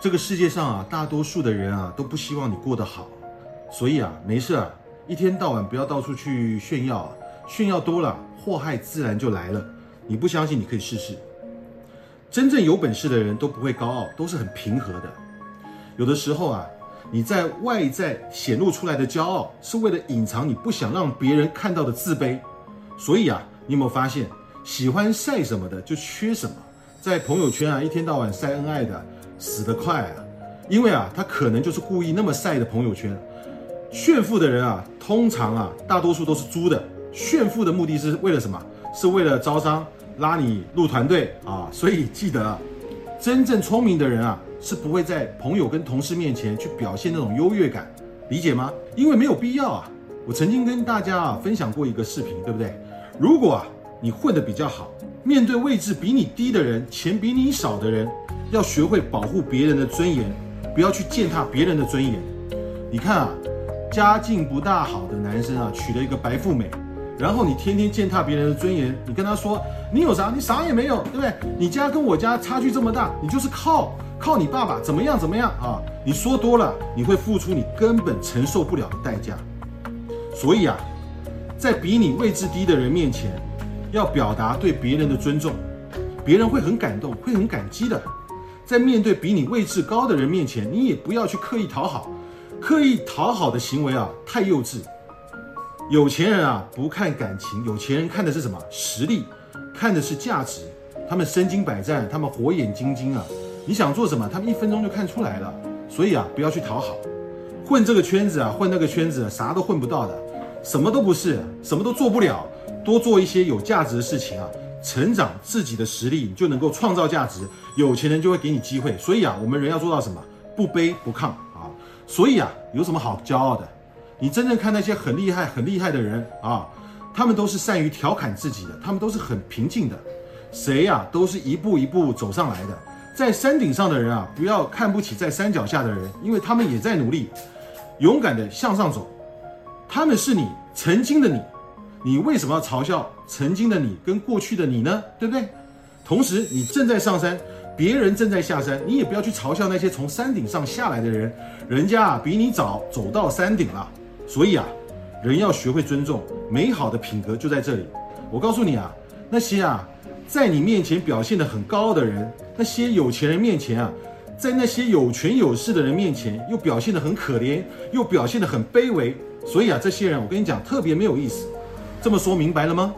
这个世界上啊，大多数的人啊都不希望你过得好，所以啊，没事啊，一天到晚不要到处去炫耀啊，炫耀多了，祸害自然就来了。你不相信，你可以试试。真正有本事的人都不会高傲，都是很平和的。有的时候啊，你在外在显露出来的骄傲，是为了隐藏你不想让别人看到的自卑。所以啊，你有没有发现，喜欢晒什么的就缺什么？在朋友圈啊，一天到晚晒恩爱的。死得快啊！因为啊，他可能就是故意那么晒的朋友圈，炫富的人啊，通常啊，大多数都是猪的。炫富的目的是为了什么？是为了招商，拉你入团队啊！所以记得，真正聪明的人啊，是不会在朋友跟同事面前去表现那种优越感，理解吗？因为没有必要啊。我曾经跟大家啊分享过一个视频，对不对？如果啊你混得比较好，面对位置比你低的人，钱比你少的人。要学会保护别人的尊严，不要去践踏别人的尊严。你看啊，家境不大好的男生啊，娶了一个白富美，然后你天天践踏别人的尊严，你跟他说你有啥？你啥也没有，对不对？你家跟我家差距这么大，你就是靠靠你爸爸怎么样怎么样啊？你说多了，你会付出你根本承受不了的代价。所以啊，在比你位置低的人面前，要表达对别人的尊重，别人会很感动，会很感激的。在面对比你位置高的人面前，你也不要去刻意讨好，刻意讨好的行为啊，太幼稚。有钱人啊，不看感情，有钱人看的是什么？实力，看的是价值。他们身经百战，他们火眼金睛啊。你想做什么，他们一分钟就看出来了。所以啊，不要去讨好，混这个圈子啊，混那个圈子，啥都混不到的，什么都不是，什么都做不了。多做一些有价值的事情啊。成长自己的实力，你就能够创造价值。有钱人就会给你机会。所以啊，我们人要做到什么？不卑不亢啊。所以啊，有什么好骄傲的？你真正看那些很厉害、很厉害的人啊，他们都是善于调侃自己的，他们都是很平静的。谁呀，都是一步一步走上来的。在山顶上的人啊，不要看不起在山脚下的人，因为他们也在努力，勇敢的向上走。他们是你曾经的你。你为什么要嘲笑曾经的你跟过去的你呢？对不对？同时，你正在上山，别人正在下山，你也不要去嘲笑那些从山顶上下来的人，人家啊比你早走到山顶了。所以啊，人要学会尊重，美好的品格就在这里。我告诉你啊，那些啊在你面前表现得很高傲的人，那些有钱人面前啊，在那些有权有势的人面前又表现得很可怜，又表现得很卑微。所以啊，这些人我跟你讲，特别没有意思。这么说明白了吗？